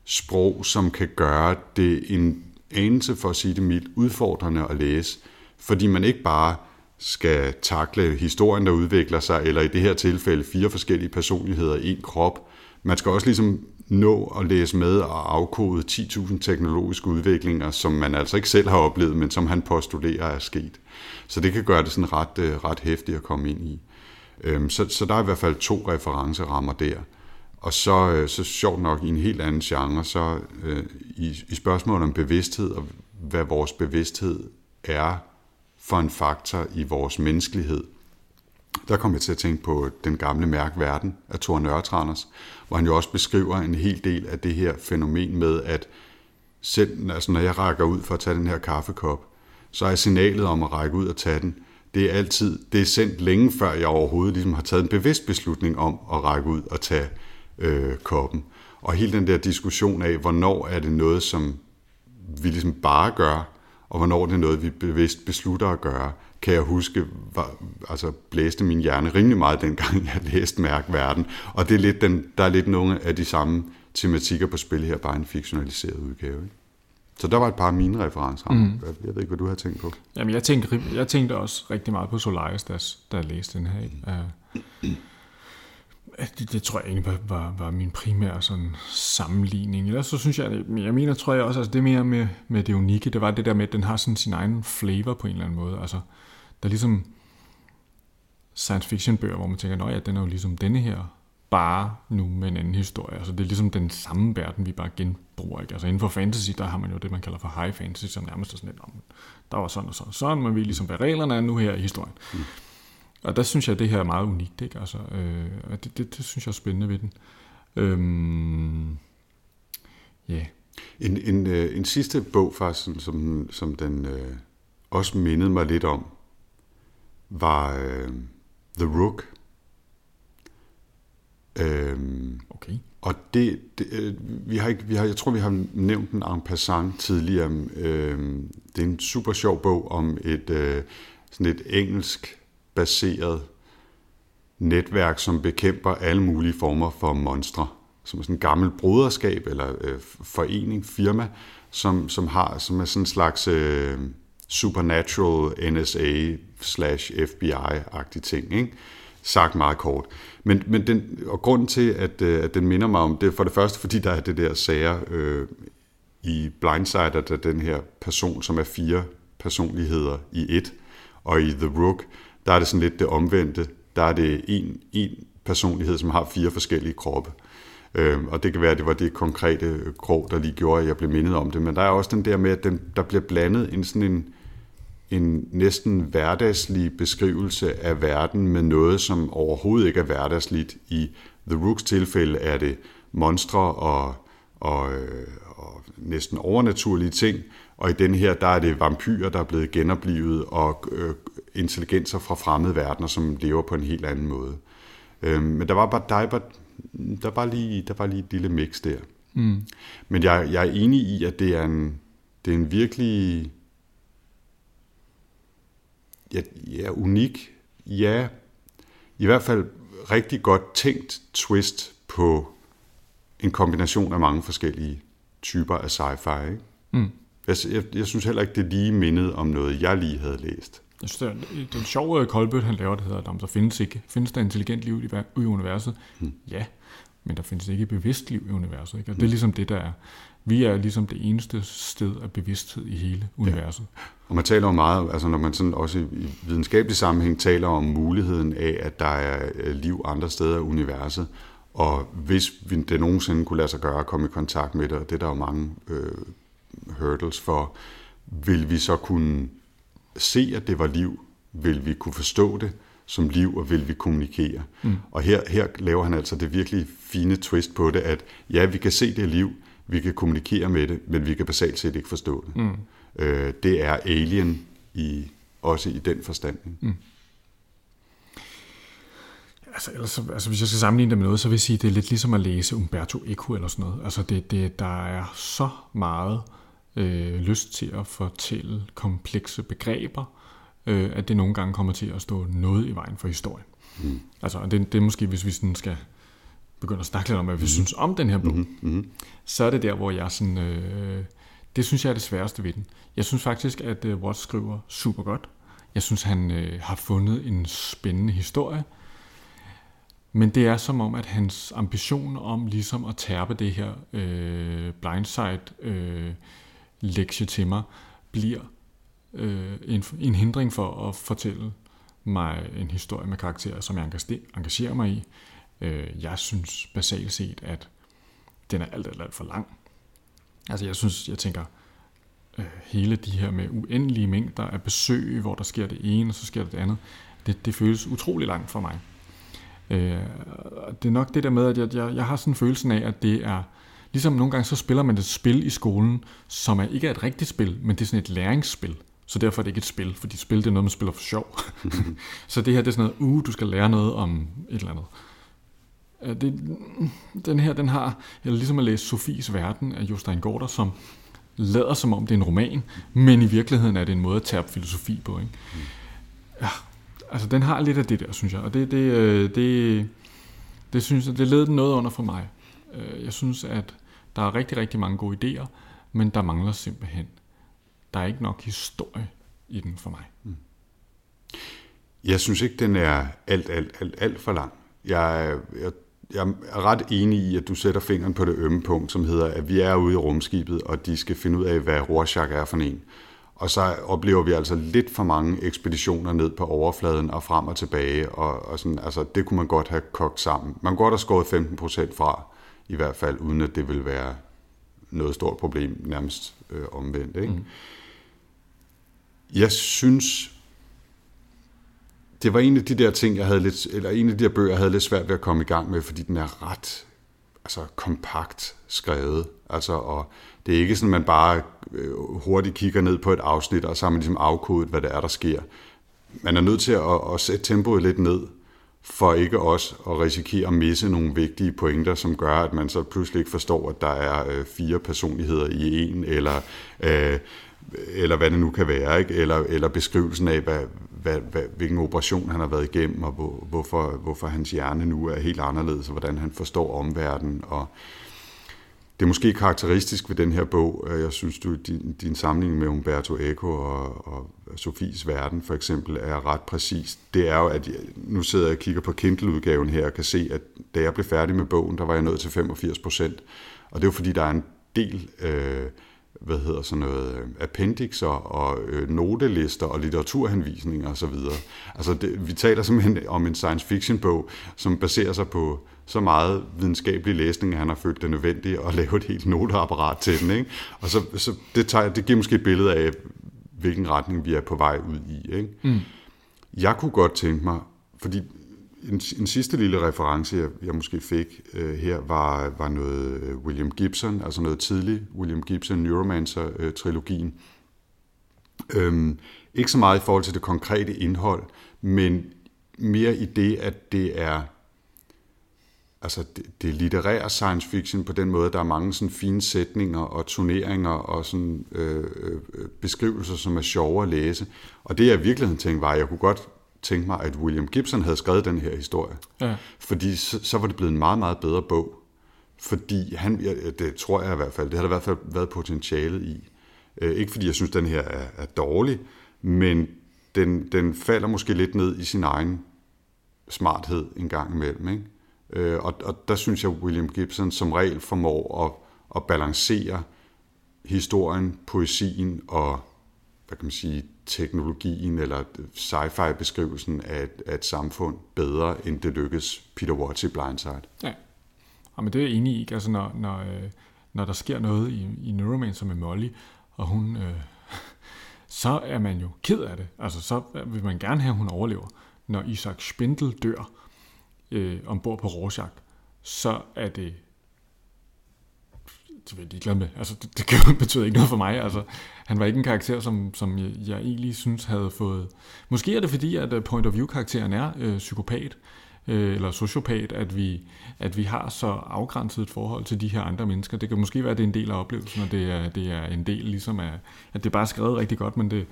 sprog, som kan gøre det en anelse, for at sige det mildt, udfordrende at læse, fordi man ikke bare skal takle historien, der udvikler sig, eller i det her tilfælde fire forskellige personligheder i en krop. Man skal også ligesom nå at læse med og afkode 10.000 teknologiske udviklinger, som man altså ikke selv har oplevet, men som han postulerer er sket. Så det kan gøre det sådan ret, øh, ret hæftigt at komme ind i. Øhm, så, så der er i hvert fald to referencerammer der. Og så, øh, så sjovt nok i en helt anden genre, så øh, i, i spørgsmålet om bevidsthed og hvad vores bevidsthed er for en faktor i vores menneskelighed, der kom jeg til at tænke på den gamle mærk Verden af Thor Nørretranders, hvor han jo også beskriver en hel del af det her fænomen med, at selv altså når jeg rækker ud for at tage den her kaffekop, så er signalet om at række ud og tage den, det er altid, det er sendt længe før jeg overhovedet ligesom har taget en bevidst beslutning om at række ud og tage øh, koppen. Og hele den der diskussion af, hvornår er det noget, som vi ligesom bare gør, og hvornår det er noget, vi bevidst beslutter at gøre, kan jeg huske, var, altså blæste min hjerne rimelig meget dengang, jeg [laughs] læste Mærk Verden. Og det er lidt den, der er lidt nogle af de samme tematikker på spil her, bare en fiktionaliseret udgave. Ikke? Så der var et par af mine referencer. Mm. Jeg ved ikke, hvad du har tænkt på.
Jamen, jeg tænkte, jeg tænkte også rigtig meget på Solaris, da, da jeg læste den her. Uh, det, det tror jeg egentlig var, var, var min primære sådan, sammenligning. Ellers så synes jeg, jeg mener, tror jeg også, altså det mere med, med det unikke, det var det der med, at den har sådan sin egen flavor på en eller anden måde. Altså, der er ligesom science fiction bøger, hvor man tænker, at ja, den er jo ligesom denne her, bare nu med en anden historie. Altså det er ligesom den samme verden, vi bare genbruger. Ikke? Altså inden for fantasy, der har man jo det, man kalder for high fantasy, som nærmest er sådan lidt om, der var sådan og sådan og sådan, man ved ligesom, hvad reglerne er nu her i historien. Mm. Og der synes jeg, at det her er meget unikt. Ikke? Altså, øh, og det, det, det synes jeg er spændende ved den. Øhm, yeah.
en, en, øh, en sidste bog, faktisk, som, som den øh, også mindede mig lidt om, var øh, The Rook. Øhm,
okay.
Og det, det øh, vi har ikke, vi har, jeg tror, vi har nævnt den en passant tidligere. Øh, det er en super sjov bog om et, øh, sådan et engelsk baseret netværk, som bekæmper alle mulige former for monstre. Som er sådan en gammel broderskab eller øh, forening, firma, som, som, har, som er sådan en slags øh, supernatural NSA slash FBI-agtig ting. Ikke? Sagt meget kort. Men, men den, og grunden til, at, øh, at den minder mig om, det er for det første, fordi der er det der sager øh, i Blindside, at der er den her person, som er fire personligheder i et, og i The Rook, der er det sådan lidt det omvendte. Der er det en, en personlighed, som har fire forskellige kroppe. Øhm, og det kan være, at det var det konkrete krog, der lige gjorde, at jeg blev mindet om det. Men der er også den der med, at den, der bliver blandet en sådan en, en næsten hverdagslig beskrivelse af verden med noget, som overhovedet ikke er hverdagsligt. I The Rooks tilfælde er det monstre og, og, øh, og næsten overnaturlige ting, og i den her, der er det vampyrer, der er blevet genoplivet, og øh, intelligenser fra fremmede verdener, som lever på en helt anden måde. Øh, men der var bare, der, var, der, var lige, der var lige et lille mix der. Mm. Men jeg, jeg er enig i, at det er en, det er en virkelig ja, ja, unik, ja, i hvert fald rigtig godt tænkt twist på en kombination af mange forskellige typer af sci-fi. Ikke? Mm. Jeg, jeg, jeg synes heller ikke, det lige mindede om noget, jeg lige havde læst.
Jeg synes, det er, det er en sjov kolbøt, han laver, det hedder, at der findes ikke. Findes der intelligent liv i, i universet? Hmm. Ja, men der findes ikke bevidst liv i universet. Ikke? Og det er ligesom det, der er. Vi er ligesom det eneste sted af bevidsthed i hele universet. Ja.
Og man taler jo meget, altså når man sådan også i videnskabelig sammenhæng taler om muligheden af, at der er øh, liv andre steder i universet, og hvis det nogensinde kunne lade sig gøre at komme i kontakt med det, og det er der jo mange øh, hurdles for, vil vi så kunne se, at det var liv? Vil vi kunne forstå det som liv, og vil vi kommunikere? Mm. Og her, her laver han altså det virkelig fine twist på det, at ja, vi kan se det liv, vi kan kommunikere med det, men vi kan basalt set ikke forstå det. Mm. Øh, det er alien i, også i den forstand. Mm.
Altså, ellers, altså, hvis jeg skal sammenligne det med noget, så vil jeg sige, at det er lidt ligesom at læse Umberto Eco eller sådan noget. Altså, det, det, der er så meget øh, lyst til at fortælle komplekse begreber, øh, at det nogle gange kommer til at stå noget i vejen for historien. Mm. Altså, det, det er måske, hvis vi sådan skal begynde at snakke lidt om, hvad vi mm. synes om den her bog, mm. Mm. så er det der, hvor jeg sådan... Øh, det synes jeg er det sværeste ved den. Jeg synes faktisk, at uh, Watts skriver super godt. Jeg synes, han øh, har fundet en spændende historie. Men det er som om, at hans ambition om ligesom at tærpe det her øh, blindside øh, lektie til mig, bliver øh, en, en hindring for at fortælle mig en historie med karakterer, som jeg engagerer mig i. Øh, jeg synes basalt set, at den er alt, alt, alt for lang. Altså jeg synes, jeg tænker, øh, hele de her med uendelige mængder af besøg, hvor der sker det ene, og så sker det, det andet, det, det føles utrolig langt for mig. Øh, det er nok det der med, at jeg, jeg, jeg har sådan en følelse af, at det er Ligesom nogle gange så spiller man et spil i skolen, som er ikke er et rigtigt spil, men det er sådan et læringsspil. Så derfor er det ikke et spil, fordi spil det er noget, man spiller for sjov. [laughs] så det her det er sådan noget, uh, du skal lære noget om et eller andet. Det, den her, den har, eller ligesom at læse Sofies Verden af Jostein Gårder, som lader som om det er en roman, men i virkeligheden er det en måde at tage filosofi på. Ikke? Altså, den har lidt af det der, synes jeg. Og det, det, øh, det, det synes jeg, det led den noget under for mig. Øh, Jeg synes, at der er rigtig, rigtig mange gode idéer, men der mangler simpelthen. Der er ikke nok historie i den for mig. Mm.
Jeg synes ikke, den er alt, alt, alt, alt for lang. Jeg, jeg, jeg er ret enig i, at du sætter fingeren på det ømme punkt, som hedder, at vi er ude i rumskibet, og de skal finde ud af, hvad Rorschach er for en. Og så oplever vi altså lidt for mange ekspeditioner ned på overfladen og frem og tilbage, og, og sådan, altså, det kunne man godt have kogt sammen. Man kunne godt have skåret 15 procent fra, i hvert fald, uden at det vil være noget stort problem, nærmest øh, omvendt. Ikke? Mm. Jeg synes, det var en af de der ting, jeg havde lidt, eller en af de der bøger, jeg havde lidt svært ved at komme i gang med, fordi den er ret altså, kompakt skrevet. Altså, og det er ikke sådan, at man bare øh, hurtigt kigger ned på et afsnit, og så har man ligesom afkodet, hvad det er, der sker. Man er nødt til at, at sætte tempoet lidt ned, for ikke også at risikere at misse nogle vigtige pointer, som gør, at man så pludselig ikke forstår, at der er øh, fire personligheder i en, eller, øh, eller hvad det nu kan være, ikke? Eller, eller beskrivelsen af, hvad, hvad, hvad, hvilken operation han har været igennem, og hvor, hvorfor, hvorfor hans hjerne nu er helt anderledes, og hvordan han forstår omverdenen. Og det er måske karakteristisk ved den her bog, at jeg synes, du, din, din samling med Umberto Eco og, og Sofies Verden for eksempel er ret præcis. Det er jo, at jeg, nu sidder jeg og kigger på Kindle-udgaven her og kan se, at da jeg blev færdig med bogen, der var jeg nået til 85 procent. Og det er jo fordi, der er en del... Øh, hvad hedder sådan noget, øh, appendixer og øh, notelister og litteraturhenvisninger osv. Altså det, vi taler simpelthen om en science fiction bog, som baserer sig på så meget videnskabelig læsning, at han har følt det nødvendigt at [laughs] lave et helt noteapparat til den. Ikke? Og så, så det, tager, det giver måske et billede af, hvilken retning vi er på vej ud i. Ikke? Mm. Jeg kunne godt tænke mig, fordi en, en sidste lille reference, jeg, jeg måske fik øh, her, var, var noget øh, William Gibson, altså noget tidlig William Gibson Neuromancer-trilogien. Øh, øhm, ikke så meget i forhold til det konkrete indhold, men mere i det, at det er altså det, det litterære science fiction på den måde, der er mange sådan fine sætninger og turneringer og sådan øh, øh, beskrivelser, som er sjove at læse. Og det jeg i virkeligheden tænkte var, at jeg kunne godt tænke mig, at William Gibson havde skrevet den her historie.
Ja.
Fordi så, så var det blevet en meget, meget bedre bog. Fordi han, ja, det tror jeg i hvert fald, det har der i hvert fald været potentialet i. Øh, ikke fordi jeg synes, den her er, er dårlig, men den, den falder måske lidt ned i sin egen smarthed en gang imellem. Ikke? Øh, og, og der synes jeg, William Gibson som regel formår at, at balancere historien, poesien og hvad kan man sige, teknologien eller sci-fi beskrivelsen af et, af et samfund bedre, end det lykkes Peter Watts i Blindside.
Ja. ja men det er jeg enig i. Altså, når, når, øh, når der sker noget i, i Neuromancer med Molly, og hun, øh, [laughs] så er man jo ked af det. Altså, så vil man gerne have, at hun overlever. Når Isaac Spindel dør øh, ombord på Rorschach, så er det så vil jeg ligeglad med. Altså, det, det [laughs] betyder ikke noget for mig. Altså, han var ikke en karakter, som, som jeg, jeg egentlig synes havde fået... Måske er det fordi, at øh, point of view-karakteren er øh, psykopat, øh, eller sociopat, at vi, at vi har så afgrænset et forhold til de her andre mennesker. Det kan måske være, at det er en del af oplevelsen, og det er, det er en del ligesom af, at det er bare skrevet rigtig godt, men det,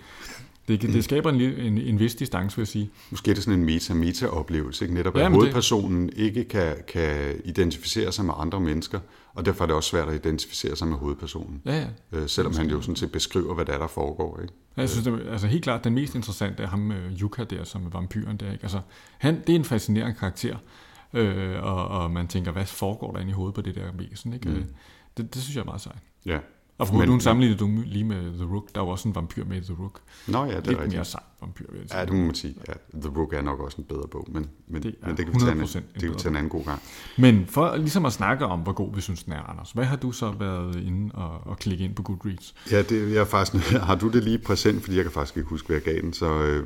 det, det skaber en, en, en vis distance, vil jeg sige.
Måske er det sådan en meta-meta-oplevelse, ikke? netop at
Jamen, det-
hovedpersonen ikke kan, kan identificere sig med andre mennesker, og derfor er det også svært at identificere sig med hovedpersonen.
Ja, ja.
Øh, selvom han jo sådan set beskriver, hvad der er, der foregår. Ikke?
Ja, Jeg synes, det, er- altså helt klart, den mest interessante er ham, øh, Yuka der, som er vampyren der. Ikke? Altså, han, det er en fascinerende karakter, øh, og, og man tænker, hvad foregår der inde i hovedet på det der væsen? Ikke? Mm. Det, det synes jeg er meget sejt.
Ja.
Og for nu sammenligner du lige med The Rook. Der var også en vampyr med i The Rook.
Nå ja, det er
Lidt mere
rigtigt.
sej vampyr, vil jeg sige.
Ja, det må man sige. Ja, The Rook er nok også en bedre bog, men, men,
Det
men det kan vi tage en,
100% en
det kan vi tage en anden god gang.
Men for ligesom at snakke om, hvor god vi synes, den er, Anders, hvad har du så været inde og, og klikke ind på Goodreads?
Ja, det, jeg faktisk, [laughs] har du det lige præsent, fordi jeg kan faktisk ikke huske, hvad jeg gav den, så øh,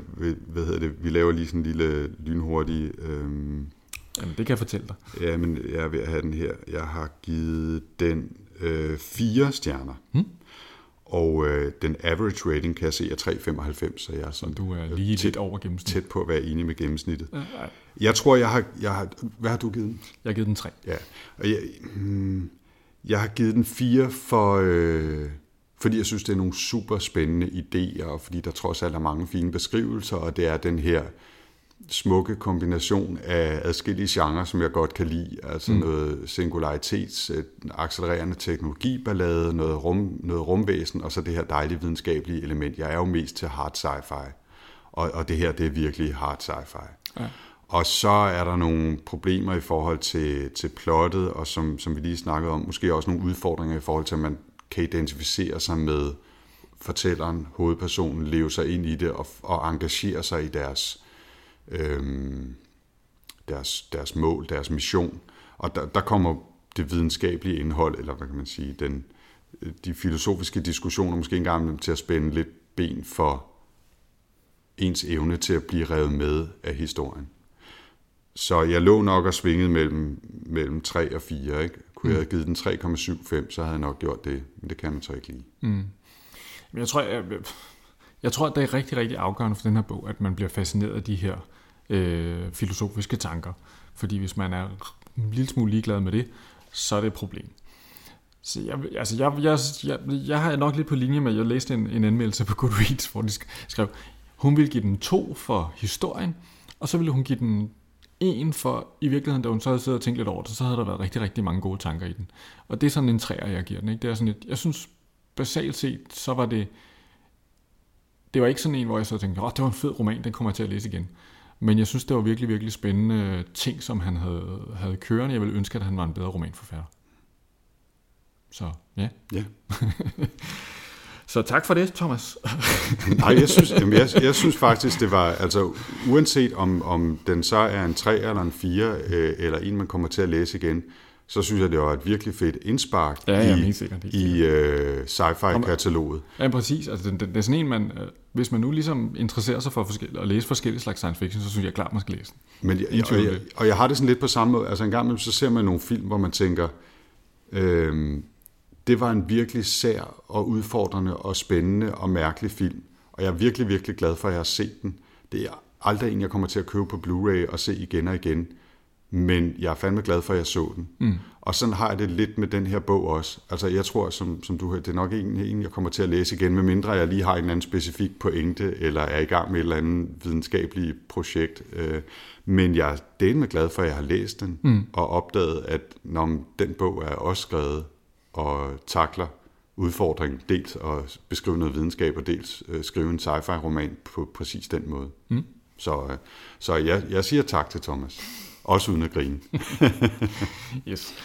hvad hedder det, vi laver lige sådan en lille lynhurtig, øh,
Jamen, det kan jeg fortælle dig.
ja, men jeg er ved at have den her. Jeg har givet den øh, fire stjerner. Hmm? Og øh, den average rating kan jeg se er 3,95, så jeg er sådan
Du er lige
tæt,
lidt over gennemsnit.
tæt på at være enig med gennemsnittet.
Ja, ja.
Jeg tror, jeg har, jeg har... Hvad har du givet den?
Jeg har givet den 3.
Ja, og jeg, hmm, jeg har givet den fire for, øh, fordi jeg synes, det er nogle super spændende idéer, og fordi der trods alt er mange fine beskrivelser, og det er den her smukke kombination af adskillige genrer, som jeg godt kan lide. Altså mm. noget singularitets, accelererende teknologiballade, noget, rum, noget rumvæsen, og så det her dejlige videnskabelige element. Jeg er jo mest til hard sci-fi, og, og det her, det er virkelig hard sci-fi. Ja. Og så er der nogle problemer i forhold til, til plottet, og som, som vi lige snakkede om, måske også nogle udfordringer i forhold til, at man kan identificere sig med fortælleren, hovedpersonen, leve sig ind i det og, og engagere sig i deres, øhm, deres, deres mål, deres mission. Og der, der kommer det videnskabelige indhold, eller hvad kan man sige, den, de filosofiske diskussioner måske engang til at spænde lidt ben for ens evne til at blive revet med af historien. Så jeg lå nok og svingede mellem, mellem 3 og 4. Ikke? Kunne mm. jeg have givet den 3,75, så havde jeg nok gjort det. Men det kan man så ikke lide. Mm.
Men jeg tror, jeg, jeg tror, det er rigtig, rigtig afgørende for den her bog, at man bliver fascineret af de her øh, filosofiske tanker. Fordi hvis man er en lille smule ligeglad med det, så er det et problem. Så jeg, altså jeg, jeg, jeg, jeg har nok lidt på linje med, jeg læste en, en anmeldelse på Goodreads, hvor de skrev, hun ville give den to for historien, og så ville hun give den en, for i virkeligheden, da hun så havde siddet og tænkt lidt over det, så havde der været rigtig, rigtig mange gode tanker i den. Og det er sådan en træer, jeg giver den. Ikke? Det er sådan et, jeg synes, basalt set, så var det, det var ikke sådan en, hvor jeg så tænkte, åh, det var en fed roman, den kommer jeg til at læse igen. Men jeg synes, det var virkelig, virkelig spændende ting, som han havde, havde kørende. Jeg ville ønske, at han var en bedre romanforfatter. Så, ja.
Ja. [laughs]
Så tak for det, Thomas. [laughs]
Nej, jeg synes, jamen, jeg, jeg synes faktisk, det var, altså uanset om, om den så er en 3 eller en 4, øh, eller en, man kommer til at læse igen, så synes jeg, det var et virkelig fedt indspark
ja, ja,
i,
helt sikkert, helt
i øh, sci-fi-kataloget.
Ja, præcis. Altså, det, det, det er sådan en, man, øh, hvis man nu ligesom interesserer sig for forskellige, at læse forskellige slags science fiction, så synes jeg klart, man skal læse den.
Men jeg, jeg, og, jeg, og jeg har det sådan lidt på samme måde. Altså en gang imellem, så ser man nogle film, hvor man tænker, øh, det var en virkelig sær og udfordrende og spændende og mærkelig film. Og jeg er virkelig, virkelig glad for, at jeg har set den. Det er aldrig en, jeg kommer til at købe på Blu-ray og se igen og igen. Men jeg er fandme glad for, at jeg så den. Mm. Og sådan har jeg det lidt med den her bog også. Altså jeg tror, som, som du det er nok en, en, jeg kommer til at læse igen, medmindre jeg lige har en eller anden specifik pointe, eller er i gang med et eller andet videnskabeligt projekt. Øh, men jeg er med glad for, at jeg har læst den, mm. og opdaget, at når den bog er også skrevet og takler udfordringen, dels at beskrive noget videnskab, og dels øh, skrive en sci-fi-roman på præcis den måde. Mm. Så, øh, så jeg, jeg siger tak til Thomas. Også uden at grine. [laughs]
yes.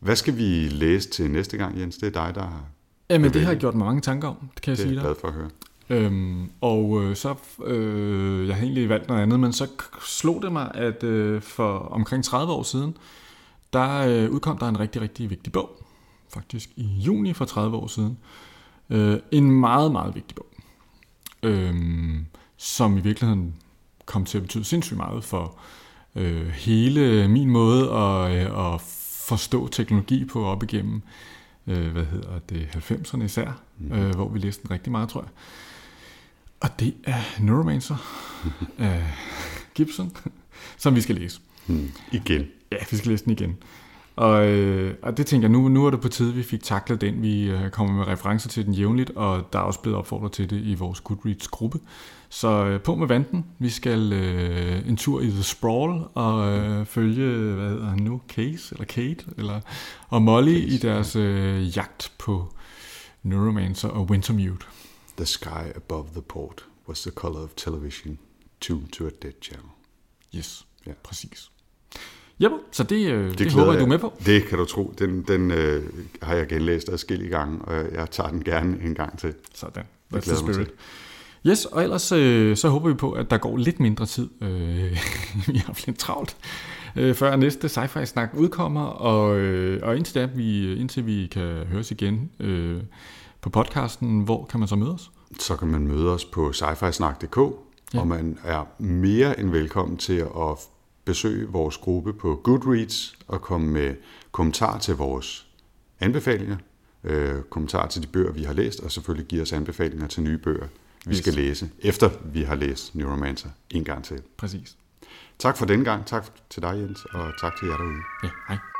Hvad skal vi læse til næste gang, Jens? Det er dig, der har...
Jamen, det har jeg gjort mig mange tanker om, det kan jeg
det
sige dig.
Det er glad for at høre.
Øhm, og øh, så, øh, jeg har egentlig valgt noget andet, men så slog det mig, at øh, for omkring 30 år siden, der øh, udkom der en rigtig, rigtig vigtig bog faktisk i juni for 30 år siden. Øh, en meget, meget vigtig bog, øh, som i virkeligheden kom til at betyde sindssygt meget for øh, hele min måde at, øh, at forstå teknologi på op igennem, øh, hvad hedder det, 90'erne især, mm. øh, hvor vi læste den rigtig meget, tror jeg. Og det er Neuromancer [laughs] af Gibson, som vi skal læse.
Mm. Igen.
Ja, vi skal læse den igen. Og, øh, og det tænker jeg, nu, nu er det på tide, vi fik taklet den. Vi øh, kommer med referencer til den jævnligt, og der er også blevet opfordret til det i vores Goodreads-gruppe. Så øh, på med vanden. Vi skal øh, en tur i The Sprawl og øh, følge, hvad hedder han nu, Case eller Kate, eller, og Molly Case, i deres øh, jagt på Neuromancer og Wintermute.
The sky above the port was the color of television tuned to a dead channel.
Yes, ja. præcis. Ja, så det, øh, det, det håber jeg, du er med på.
Det kan du tro. Den, den øh, har jeg genlæst adskillige gange, og jeg tager den gerne en gang til.
Sådan. That's the spirit. Yes, og ellers øh, så håber vi på, at der går lidt mindre tid. Øh, [laughs] vi har lidt travlt, øh, før næste sci-fi snak udkommer, og, øh, og indtil, da, vi, indtil vi kan høres igen øh, på podcasten, hvor kan man så møde os?
Så kan man møde os på sci-fi-snak.dk, ja. og man er mere end velkommen til at besøge vores gruppe på Goodreads og komme med kommentar til vores anbefalinger, øh, kommentar til de bøger, vi har læst, og selvfølgelig give os anbefalinger til nye bøger, vi yes. skal læse, efter vi har læst Neuromancer en gang til.
Præcis.
Tak for den gang. Tak til dig, Jens, og tak til jer derude.
Ja, hej.